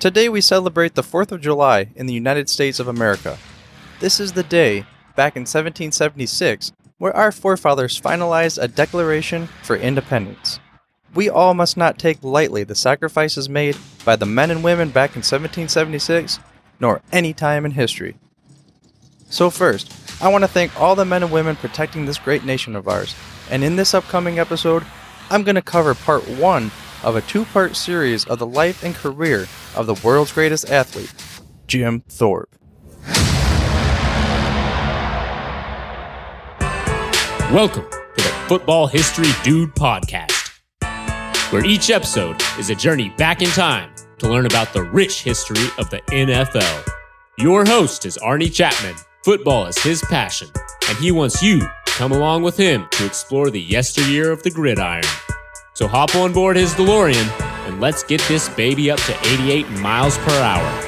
Today we celebrate the 4th of July in the United States of America. This is the day, back in 1776, where our forefathers finalized a declaration for independence. We all must not take lightly the sacrifices made by the men and women back in 1776, nor any time in history. So, first, I want to thank all the men and women protecting this great nation of ours. And in this upcoming episode, I'm going to cover part one of a two part series of the life and career of the world's greatest athlete, Jim Thorpe. Welcome to the Football History Dude podcast, where each episode is a journey back in time to learn about the rich history of the NFL. Your host is Arnie Chapman. Football is his passion, and he wants you to come along with him to explore the yesteryear of the gridiron. So hop on board his DeLorean and let's get this baby up to 88 miles per hour.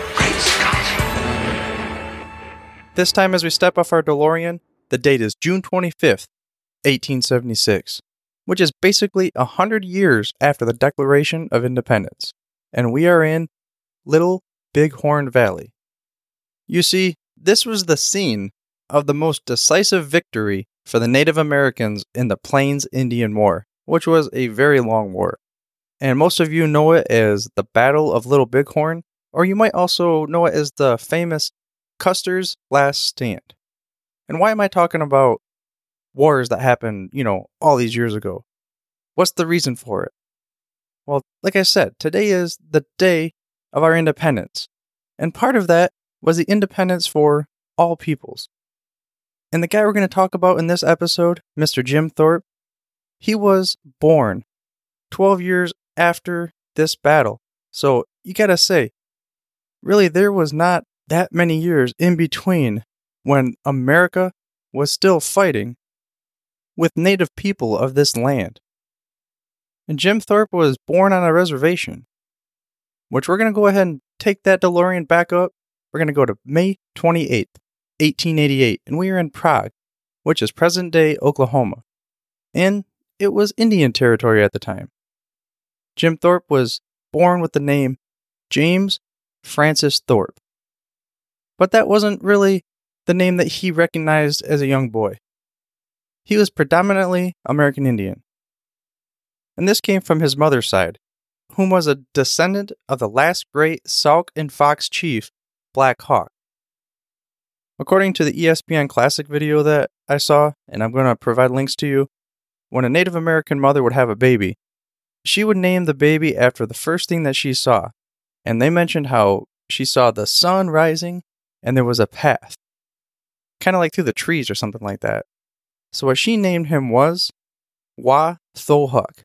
This time, as we step off our DeLorean, the date is June 25th, 1876, which is basically a hundred years after the Declaration of Independence, and we are in Little Bighorn Valley. You see, this was the scene of the most decisive victory for the Native Americans in the Plains Indian War, which was a very long war. And most of you know it as the Battle of Little Bighorn, or you might also know it as the famous Custer's Last Stand. And why am I talking about wars that happened, you know, all these years ago? What's the reason for it? Well, like I said, today is the day of our independence. And part of that was the independence for all peoples. And the guy we're going to talk about in this episode, Mr. Jim Thorpe, he was born 12 years after this battle. So you got to say, really, there was not that many years in between when America was still fighting with native people of this land. And Jim Thorpe was born on a reservation, which we're to go ahead and take that DeLorean back up. We're to go to May 28th, 1888, and we are in Prague, which is present day Oklahoma. And it was Indian territory at the time. Jim Thorpe was born with the name James Francis Thorpe. But that wasn't really the name that he recognized as a young boy. He was predominantly American Indian. And this came from his mother's side, whom was a descendant of the last great Sauk and Fox chief, Black Hawk. According to the ESPN Classic video that I saw, and I'm going to provide links to you, when a Native American mother would have a baby, she would name the baby after the first thing that she saw. And they mentioned how she saw the sun rising and there was a path, kind of like through the trees or something like that. So what she named him was Wa Thohuk,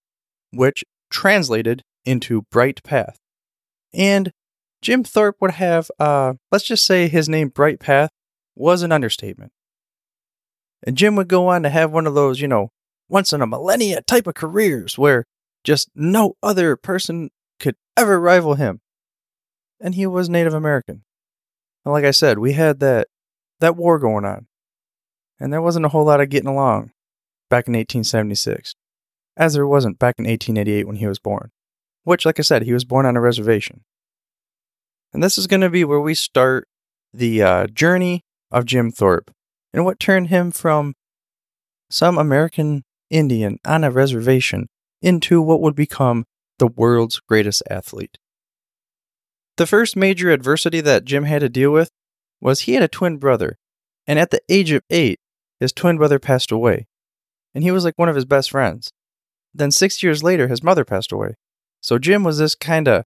which translated into bright path. And Jim Thorpe would have, uh, let's just say his name Bright Path was an understatement. And Jim would go on to have one of those, you know, once in a millennia type of careers where just no other person could ever rival him. And he was Native American. And like I said, we had that that war going on. And there wasn't a whole lot of getting along back in 1876, as there wasn't back in 1888 when he was born. Which, like I said, he was born on a reservation. And this is going to be where we start the uh, journey of Jim Thorpe and what turned him from some American Indian on a reservation into what would become the world's greatest athlete. The first major adversity that Jim had to deal with was he had a twin brother, and at the age of eight, his twin brother passed away, and he was like one of his best friends. Then six years later, his mother passed away. So Jim was this kind of,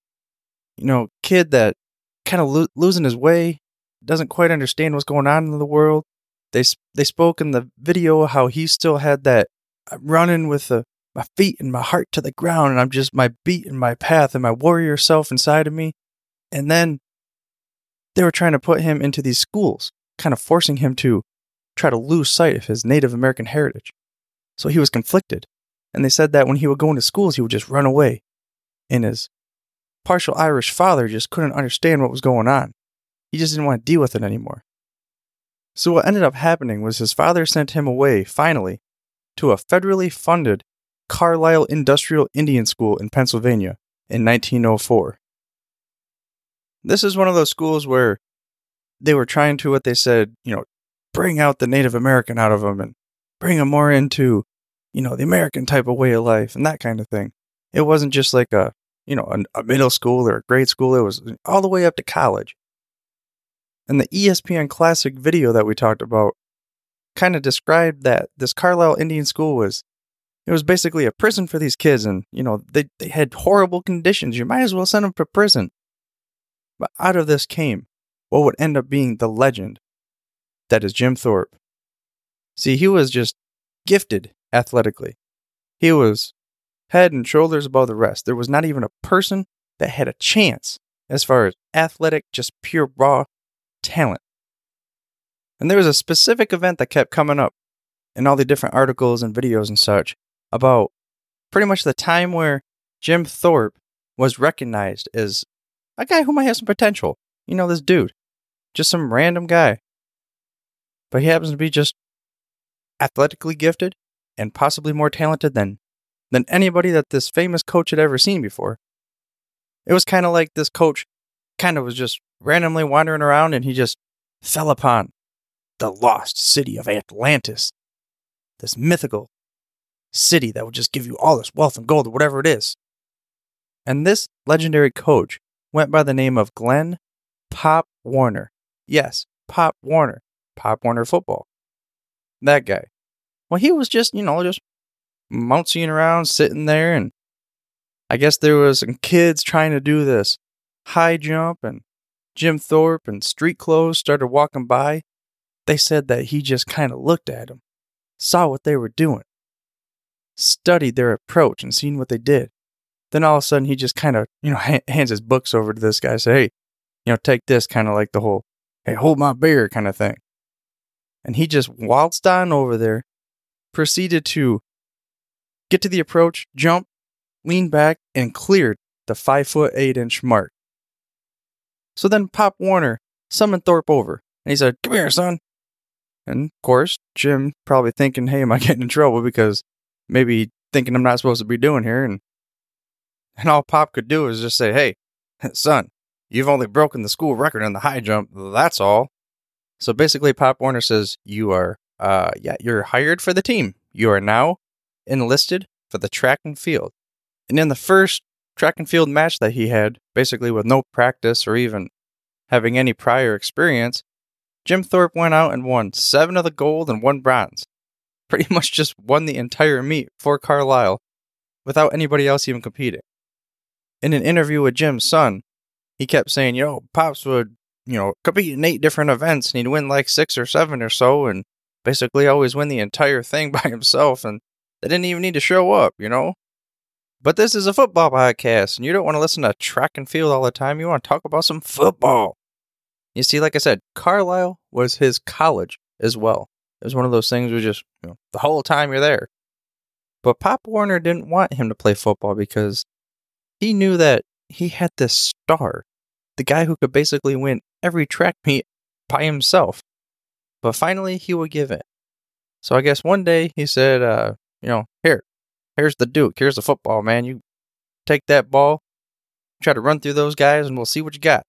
you know, kid that kind of lo- losing his way, doesn't quite understand what's going on in the world. They they spoke in the video how he still had that I'm running with the, my feet and my heart to the ground, and I'm just my beat and my path and my warrior self inside of me. And then they were trying to put him into these schools, kind of forcing him to try to lose sight of his Native American heritage. So he was conflicted. And they said that when he would go into schools, he would just run away. And his partial Irish father just couldn't understand what was going on. He just didn't want to deal with it anymore. So what ended up happening was his father sent him away, finally, to a federally funded Carlisle Industrial Indian School in Pennsylvania in 1904. This is one of those schools where they were trying to, what they said, you know, bring out the Native American out of them and bring them more into, you know, the American type of way of life and that kind of thing. It wasn't just like a, you know, a, a middle school or a grade school. It was all the way up to college. And the ESPN Classic video that we talked about kind of described that this Carlisle Indian School was it was basically a prison for these kids and you know they, they had horrible conditions. You might as well send them to prison. But out of this came what would end up being the legend that is jim thorpe. See he was just gifted athletically. He was head and shoulders above the rest. There was not even a person that had a chance as far as athletic just pure raw talent and there was a specific event that kept coming up in all the different articles and videos and such about pretty much the time where Jim Thorpe was recognized as a guy who might have some potential. You know, this dude. Just some random guy. But he happens to be just athletically gifted and possibly more talented than than anybody that this famous coach had ever seen before. It was kind of like this coach kind of was just randomly wandering around and he just fell upon the lost city of Atlantis. This mythical city that would just give you all this wealth and gold or whatever it is. And this legendary coach went by the name of Glenn Pop Warner. Yes, Pop Warner. Pop Warner football. That guy. Well, he was just, you know, just mouncing around, sitting there, and I guess there was some kids trying to do this high jump, and Jim Thorpe and street clothes started walking by. They said that he just kind of looked at them, saw what they were doing, studied their approach, and seen what they did. Then all of a sudden, he just kind of, you know, hands his books over to this guy, say, "Hey, you know, take this," kind of like the whole, "Hey, hold my beer," kind of thing. And he just waltzed on over there, proceeded to get to the approach, jump, lean back, and cleared the five foot eight inch mark. So then Pop Warner summoned Thorpe over, and he said, "Come here, son." And of course, Jim probably thinking, "Hey, am I getting in trouble?" Because maybe thinking I'm not supposed to be doing here, and and all Pop could do is just say, "Hey, son, you've only broken the school record in the high jump. That's all." So basically, Pop Warner says, "You are, uh, yeah, you're hired for the team. You are now enlisted for the track and field." And in the first track and field match that he had, basically with no practice or even having any prior experience, Jim Thorpe went out and won seven of the gold and one bronze. Pretty much just won the entire meet for Carlisle without anybody else even competing. In an interview with Jim's son, he kept saying, you know, Pops would, you know, compete in eight different events and he'd win like six or seven or so and basically always win the entire thing by himself and they didn't even need to show up, you know? But this is a football podcast and you don't want to listen to track and field all the time. You want to talk about some football. You see, like I said, Carlisle was his college as well. It was one of those things where just, you know, the whole time you're there. But Pop Warner didn't want him to play football because he knew that he had this star, the guy who could basically win every track meet by himself. But finally, he would give in. So I guess one day he said, uh, you know, here, here's the Duke, here's the football, man. You take that ball, try to run through those guys, and we'll see what you got.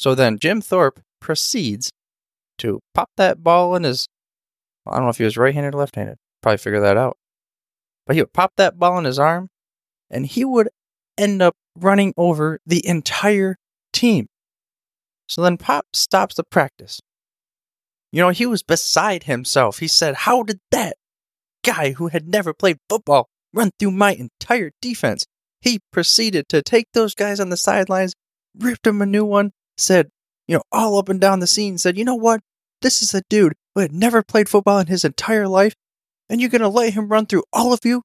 So then Jim Thorpe proceeds to pop that ball in his. I don't know if he was right handed or left handed. Probably figure that out. But he would pop that ball in his arm, and he would end up running over the entire team. So then Pop stops the practice. You know, he was beside himself. He said, How did that guy who had never played football run through my entire defense? He proceeded to take those guys on the sidelines, ripped them a new one, said, you know, all up and down the scene, said, You know what? This is a dude who had never played football in his entire life, and you're going to let him run through all of you?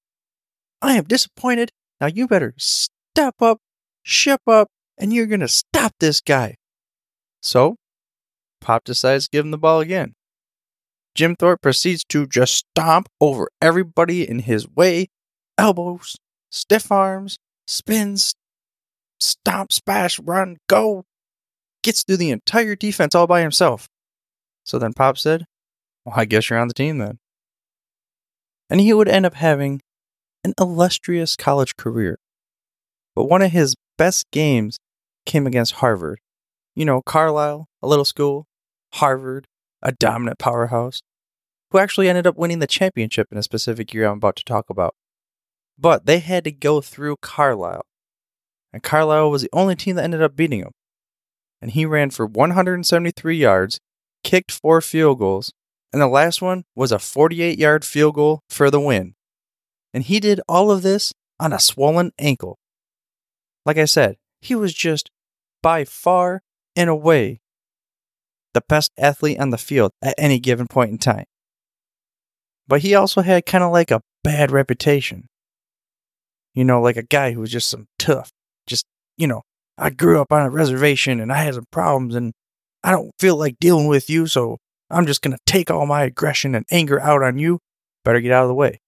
I am disappointed. Now you better step up, ship up, and you're going to stop this guy. So, Pop decides to give him the ball again. Jim Thorpe proceeds to just stomp over everybody in his way elbows, stiff arms, spins, stomp, splash, run, go. Gets through the entire defense all by himself. So then Pop said, Well, I guess you're on the team then. And he would end up having an illustrious college career. But one of his best games came against Harvard You know, Carlisle, a little school, Harvard, a dominant powerhouse, who actually ended up winning the championship in a specific year I'm about to talk about. But they had to go through Carlisle. And Carlisle was the only team that ended up beating them. And he ran for 173 yards, kicked four field goals, and the last one was a 48 yard field goal for the win. And he did all of this on a swollen ankle. Like I said, he was just by far and away the best athlete on the field at any given point in time. But he also had kind of like a bad reputation. You know, like a guy who was just some tough, just, you know, I grew up on a reservation and I had some problems and I don't feel like dealing with you, so I'm just going to take all my aggression and anger out on you. Better get out of the way.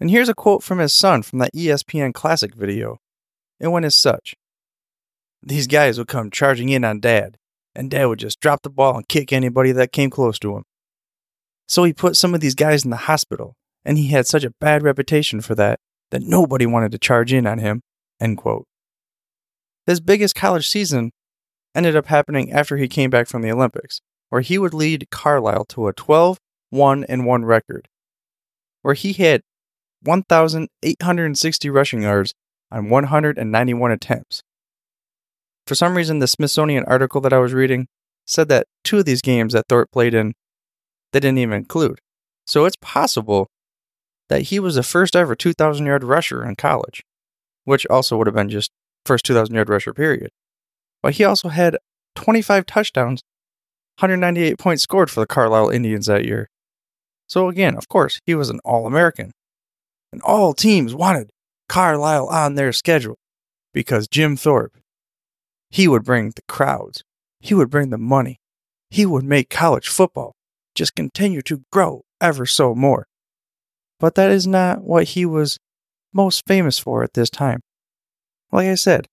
And here's a quote from his son from that ESPN Classic video. It went as such These guys would come charging in on dad, and dad would just drop the ball and kick anybody that came close to him. So he put some of these guys in the hospital, and he had such a bad reputation for that that nobody wanted to charge in on him. End quote. His biggest college season ended up happening after he came back from the Olympics, where he would lead Carlisle to a 12 1 1 record, where he had 1,860 rushing yards on 191 attempts. For some reason, the Smithsonian article that I was reading said that two of these games that Thorpe played in, they didn't even include. So it's possible that he was the first ever 2,000 yard rusher in college, which also would have been just first 2,000 yard rusher, period. But he also had 25 touchdowns, 198 points scored for the Carlisle Indians that year. So again, of course, he was an All American. And all teams wanted Carlisle on their schedule because Jim Thorpe, he would bring the crowds, he would bring the money, he would make college football just continue to grow ever so more. But that is not what he was most famous for at this time. Like I said,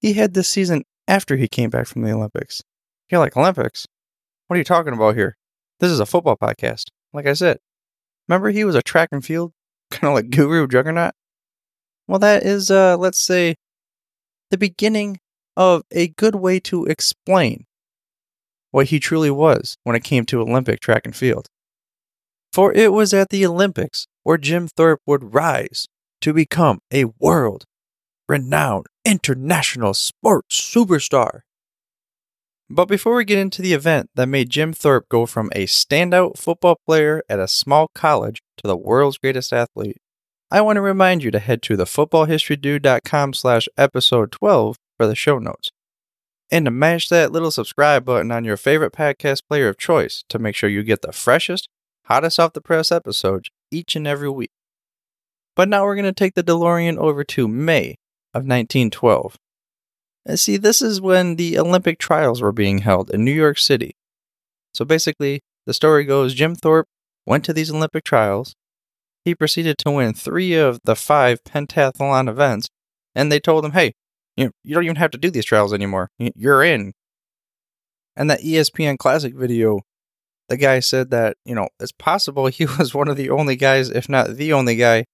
he had this season after he came back from the Olympics. You're like, Olympics? What are you talking about here? This is a football podcast. Like I said, remember he was a track and field, kind of like guru juggernaut? Well, that is, uh, let's say, the beginning of a good way to explain what he truly was when it came to Olympic track and field. For it was at the Olympics where Jim Thorpe would rise to become a world renowned international sports superstar. But before we get into the event that made Jim Thorpe go from a standout football player at a small college to the world's greatest athlete, I want to remind you to head to thefootballhistorydude.com slash episode 12 for the show notes. And to mash that little subscribe button on your favorite podcast player of choice to make sure you get the freshest, hottest off the press episodes each and every week. But now we're going to take the DeLorean over to May of 1912. And see, this is when the Olympic trials were being held in New York City. So basically, the story goes Jim Thorpe went to these Olympic trials. He proceeded to win three of the five pentathlon events, and they told him, hey, you, you don't even have to do these trials anymore. You're in. And that ESPN Classic video, the guy said that, you know, it's possible he was one of the only guys, if not the only guy,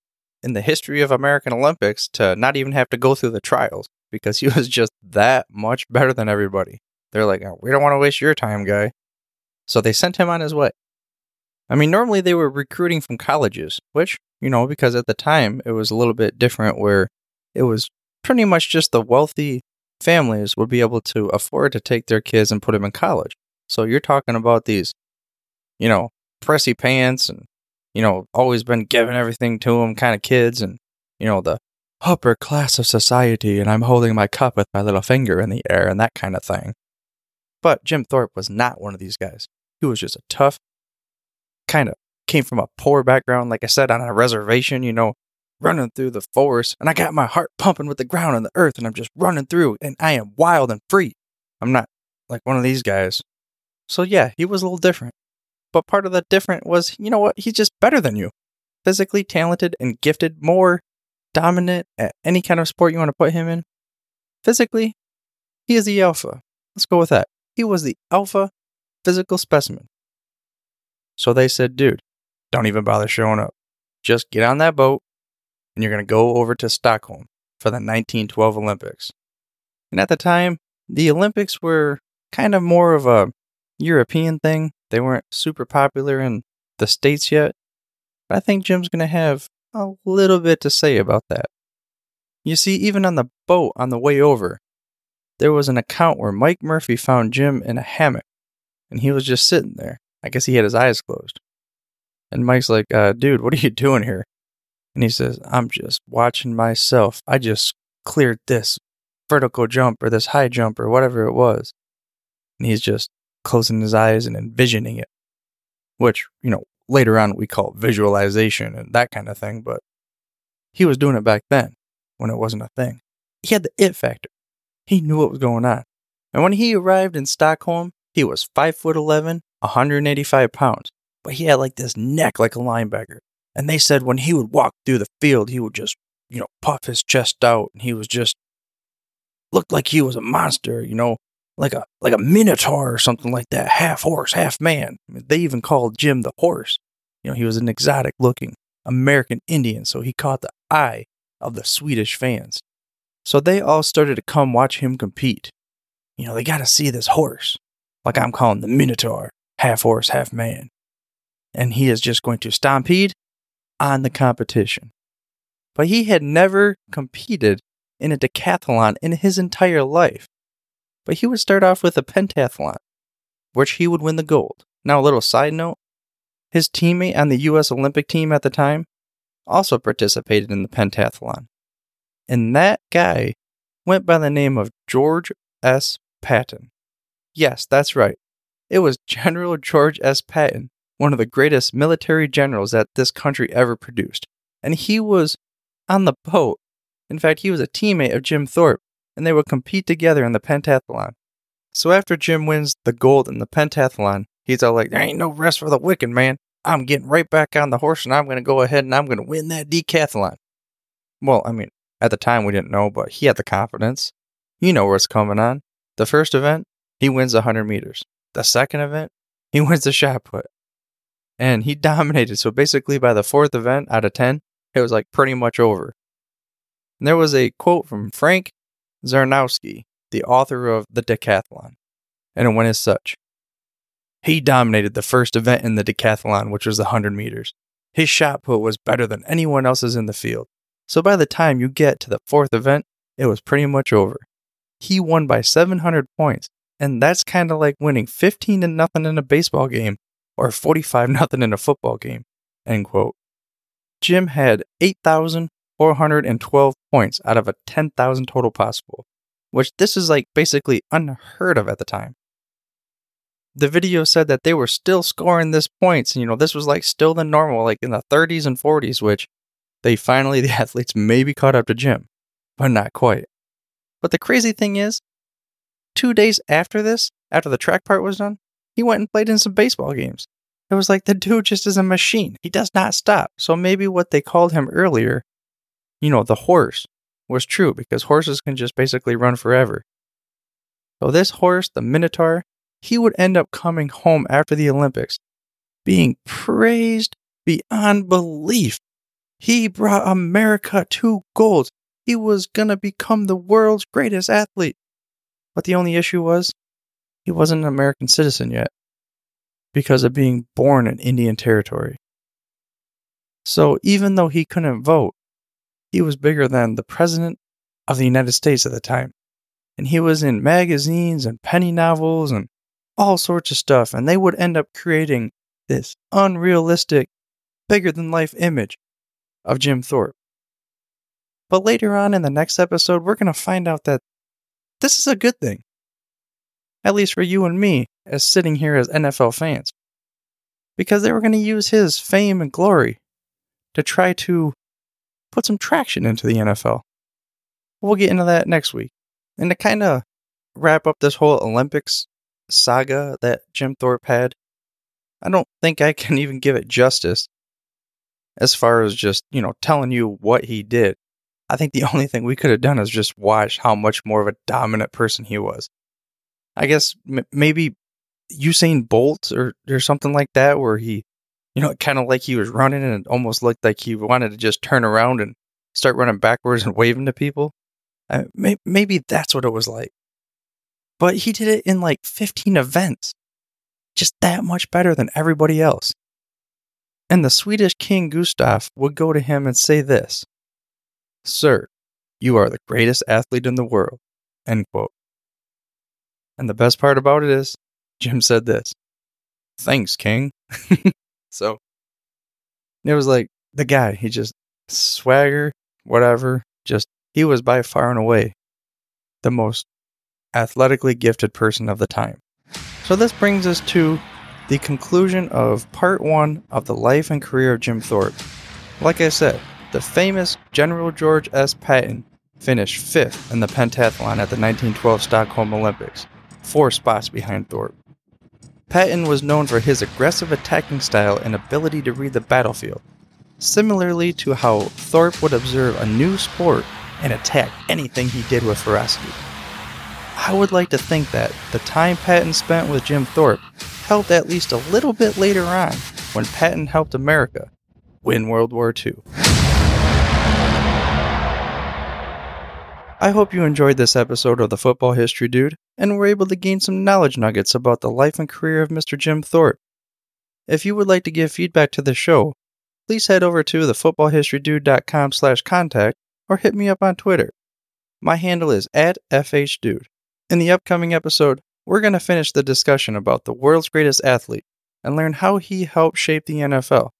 in the history of American Olympics to not even have to go through the trials because he was just that much better than everybody. They're like, oh, we don't want to waste your time, guy. So they sent him on his way. I mean, normally they were recruiting from colleges, which, you know, because at the time it was a little bit different where it was pretty much just the wealthy families would be able to afford to take their kids and put them in college. So you're talking about these, you know, pressy pants and you know, always been giving everything to them kind of kids and, you know, the upper class of society and I'm holding my cup with my little finger in the air and that kind of thing. But Jim Thorpe was not one of these guys. He was just a tough, kind of came from a poor background, like I said, on a reservation, you know, running through the forest. And I got my heart pumping with the ground and the earth and I'm just running through and I am wild and free. I'm not like one of these guys. So yeah, he was a little different. But part of the different was, you know what? He's just better than you. Physically talented and gifted, more dominant at any kind of sport you want to put him in. Physically, he is the alpha. Let's go with that. He was the alpha physical specimen. So they said, dude, don't even bother showing up. Just get on that boat and you're going to go over to Stockholm for the 1912 Olympics. And at the time, the Olympics were kind of more of a European thing. They weren't super popular in the States yet. But I think Jim's going to have a little bit to say about that. You see, even on the boat on the way over, there was an account where Mike Murphy found Jim in a hammock and he was just sitting there. I guess he had his eyes closed. And Mike's like, uh, dude, what are you doing here? And he says, I'm just watching myself. I just cleared this vertical jump or this high jump or whatever it was. And he's just closing his eyes and envisioning it, which, you know, later on we call visualization and that kind of thing. But he was doing it back then when it wasn't a thing. He had the it factor. He knew what was going on. And when he arrived in Stockholm, he was 5 foot 11, 185 pounds, but he had like this neck like a linebacker. And they said when he would walk through the field, he would just, you know, puff his chest out and he was just looked like he was a monster, you know, like a like a minotaur or something like that, half horse, half man. They even called Jim the horse. You know, he was an exotic looking American Indian, so he caught the eye of the Swedish fans. So they all started to come watch him compete. You know, they got to see this horse, like I'm calling the Minotaur, half horse, half man. And he is just going to stampede on the competition. But he had never competed in a decathlon in his entire life. But he would start off with a pentathlon, which he would win the gold. Now, a little side note his teammate on the U.S. Olympic team at the time also participated in the pentathlon. And that guy went by the name of George S. Patton. Yes, that's right. It was General George S. Patton, one of the greatest military generals that this country ever produced. And he was on the boat. In fact, he was a teammate of Jim Thorpe, and they would compete together in the pentathlon. So after Jim wins the gold in the pentathlon, he's all like, There ain't no rest for the wicked, man. I'm getting right back on the horse and I'm going to go ahead and I'm going to win that decathlon. Well, I mean, at the time we didn't know, but he had the confidence. You know what's coming on. The first event, he wins 100 meters. The second event, he wins the shot put. And he dominated. So basically, by the fourth event out of 10, it was like pretty much over. And there was a quote from Frank Zarnowski, the author of The Decathlon. And it went as such He dominated the first event in the decathlon, which was the 100 meters. His shot put was better than anyone else's in the field. So by the time you get to the fourth event, it was pretty much over. He won by 700 points, and that's kind of like winning 15 to nothing in a baseball game or 45 nothing in a football game. End quote. Jim had 8,412 points out of a 10,000 total possible, which this is like basically unheard of at the time. The video said that they were still scoring this points, and you know, this was like still the normal, like in the 30s and 40s, which they finally, the athletes maybe caught up to Jim, but not quite. But the crazy thing is, two days after this, after the track part was done, he went and played in some baseball games. It was like the dude just is a machine. He does not stop. So maybe what they called him earlier, you know, the horse, was true because horses can just basically run forever. So this horse, the Minotaur, he would end up coming home after the Olympics, being praised beyond belief. He brought America two golds. He was going to become the world's greatest athlete. But the only issue was he wasn't an American citizen yet because of being born in Indian Territory. So even though he couldn't vote, he was bigger than the President of the United States at the time. And he was in magazines and penny novels and all sorts of stuff. And they would end up creating this unrealistic, bigger than life image of Jim Thorpe. But later on in the next episode, we're going to find out that this is a good thing. At least for you and me, as sitting here as NFL fans. Because they were going to use his fame and glory to try to put some traction into the NFL. We'll get into that next week. And to kind of wrap up this whole Olympics saga that Jim Thorpe had, I don't think I can even give it justice as far as just, you know, telling you what he did. I think the only thing we could have done is just watch how much more of a dominant person he was. I guess m- maybe Usain Bolt or, or something like that, where he, you know, kind of like he was running and it almost looked like he wanted to just turn around and start running backwards and waving to people. Uh, may- maybe that's what it was like. but he did it in like 15 events. Just that much better than everybody else. And the Swedish king Gustav would go to him and say this Sir, you are the greatest athlete in the world. End quote. And the best part about it is, Jim said this Thanks, King. so it was like the guy, he just swagger, whatever, just he was by far and away the most athletically gifted person of the time. So this brings us to the conclusion of part one of the life and career of Jim Thorpe. Like I said, the famous General George S. Patton finished fifth in the pentathlon at the 1912 Stockholm Olympics, four spots behind Thorpe. Patton was known for his aggressive attacking style and ability to read the battlefield, similarly to how Thorpe would observe a new sport and attack anything he did with ferocity. I would like to think that the time Patton spent with Jim Thorpe helped at least a little bit later on when Patton helped America win World War II. I hope you enjoyed this episode of the Football History Dude and were able to gain some knowledge nuggets about the life and career of Mr. Jim Thorpe. If you would like to give feedback to the show, please head over to thefootballhistorydude.com slash contact or hit me up on Twitter. My handle is at FHDude. In the upcoming episode, we're going to finish the discussion about the world's greatest athlete and learn how he helped shape the NFL.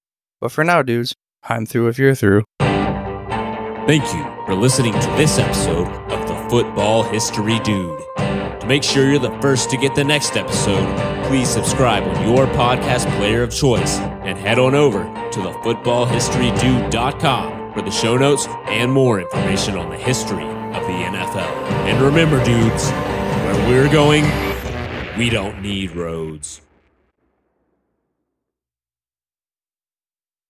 But for now, dudes, I'm through if you're through. Thank you for listening to this episode of the Football History Dude. To make sure you're the first to get the next episode, please subscribe on your podcast player of choice and head on over to thefootballhistorydude.com for the show notes and more information on the history of the NFL. And remember, dudes, where we're going, we don't need roads.